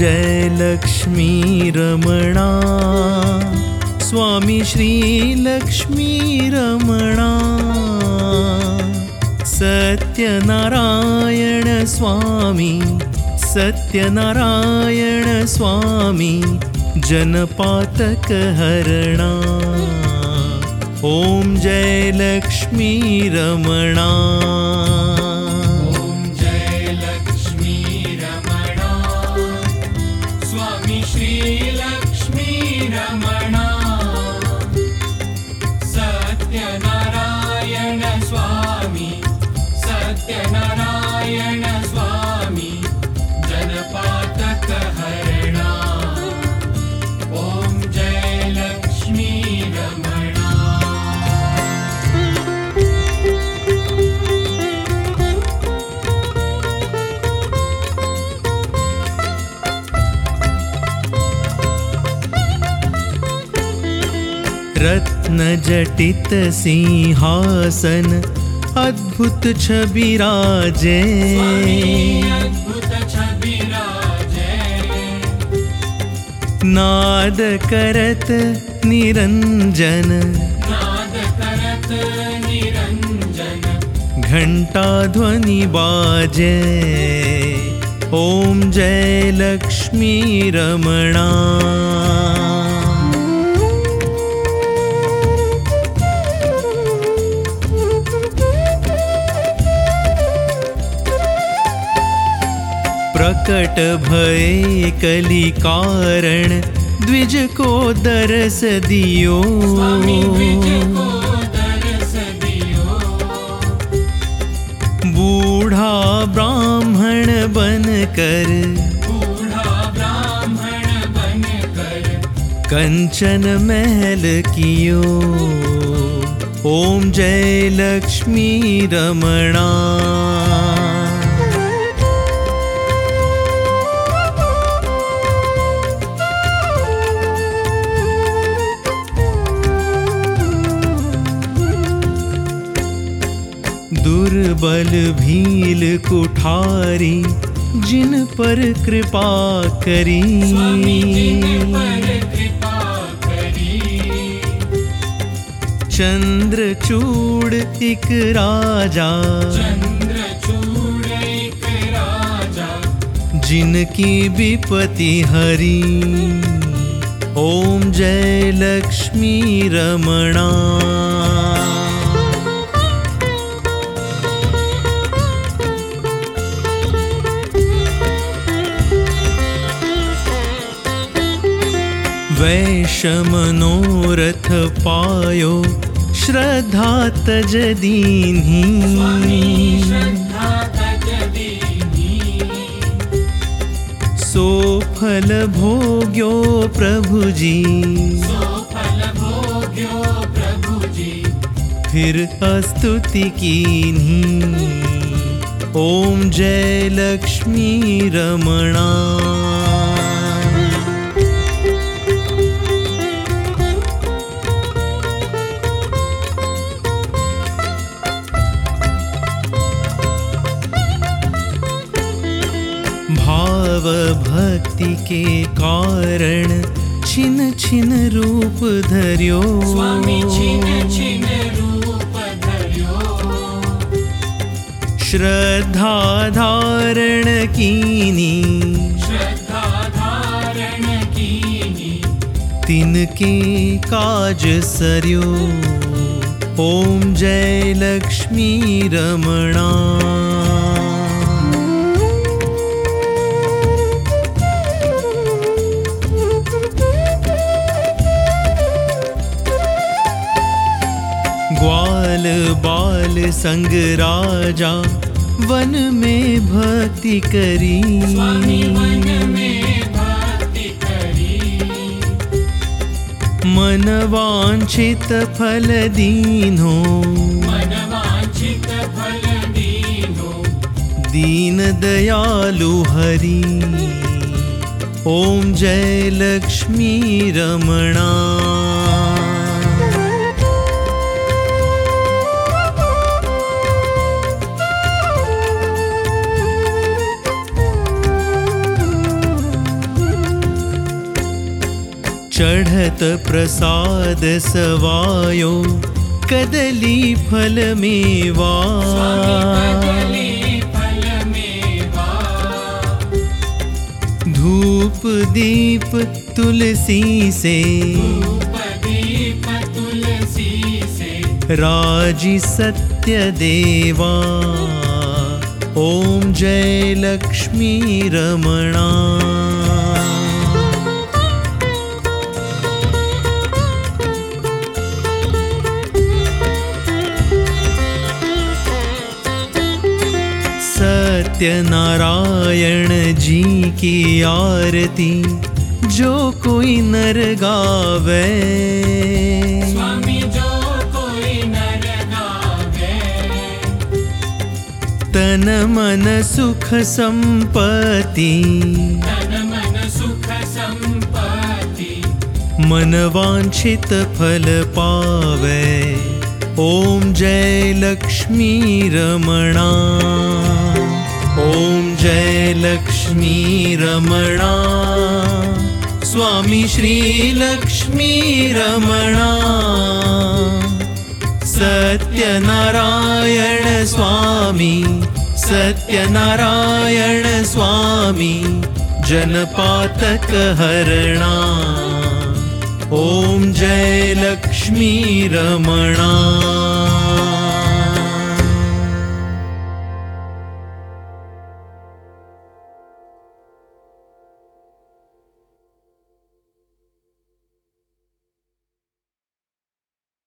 जयलक्ष्मी रमणा स्वामी श्रीलक्ष्मी रमणा सत्यनारायण स्वामी सत्यनारायण स्वामी जनपातक हरणा ॐ जयलक्ष्मी रमणा स्वामी श्रीलक्ष्मी रमणा रत्नजटित सिंहासन अद्भुत नाद करत निरञ्जन नाद करत निरञ्जन घण्टा ध्वनि बाजे। ॐ जय लक्ष्मी रमणा प्रकट भय कलि कारण द्विज को दरस दियो। बूढ़ा ब्राह्मण बन कर कंचन महल कियो। ओम जय लक्ष्मी रमणा। दुर्बल भील कुठारी जिन पर कृपा करी। चंद्रचूड़ एक राजा चंद्रचूड़ एक राजा। जिनकी विपति हरी। ओम जय लक्ष्मी रमणा। वैषमनोरथ पायो, श्रद्धा तज दीन्ही सो फल भोग्यो प्रभु जी सो फल भोग्यो प्रभु जी फिर स्तुति कीन्ही। ओम जय लक्ष्मी रमणा। के कारण छिन छिन रूप धर्यो। स्वामी छिन छिन रूप धर्यो। श्रद्धा धारण कीनी। श्रद्धा धारण कीनी। तिनके काज सरयो ओम जय लक्ष्मी रमणा बाल संग राजा वन में भक्ति करी। स्वामी मन में भक्ति करी। मन वांछित फल दीनो। मनवांछित फल दीनो। दीन दयालु हरि। ओम जय लक्ष्मी रमणा। चढ़त प्रसाद सवायो कदली फल मेवा। कदली फल मेवा। धूप दीप तुलसी से धूपदीप तुलसी से। राज़ी सत्य देवा। ओम जय लक्ष्मी रमणा। सत्यनारायण जी की आरती जो कोई नर गावे। स्वामी जो कोई नर गावे। तन मन सुख संपत्ति तन मन सुख संपत्ति। मन वांछित फल पावे। ओम जय लक्ष्मी रमणा। ओम जय लक्ष्मी रमणा। स्वामी श्री लक्ष्मी रमणा। सत्यनारायण स्वामी सत्यनारायण स्वामी जनपातक हरणा। ॐ जय लक्ष्मी रमणा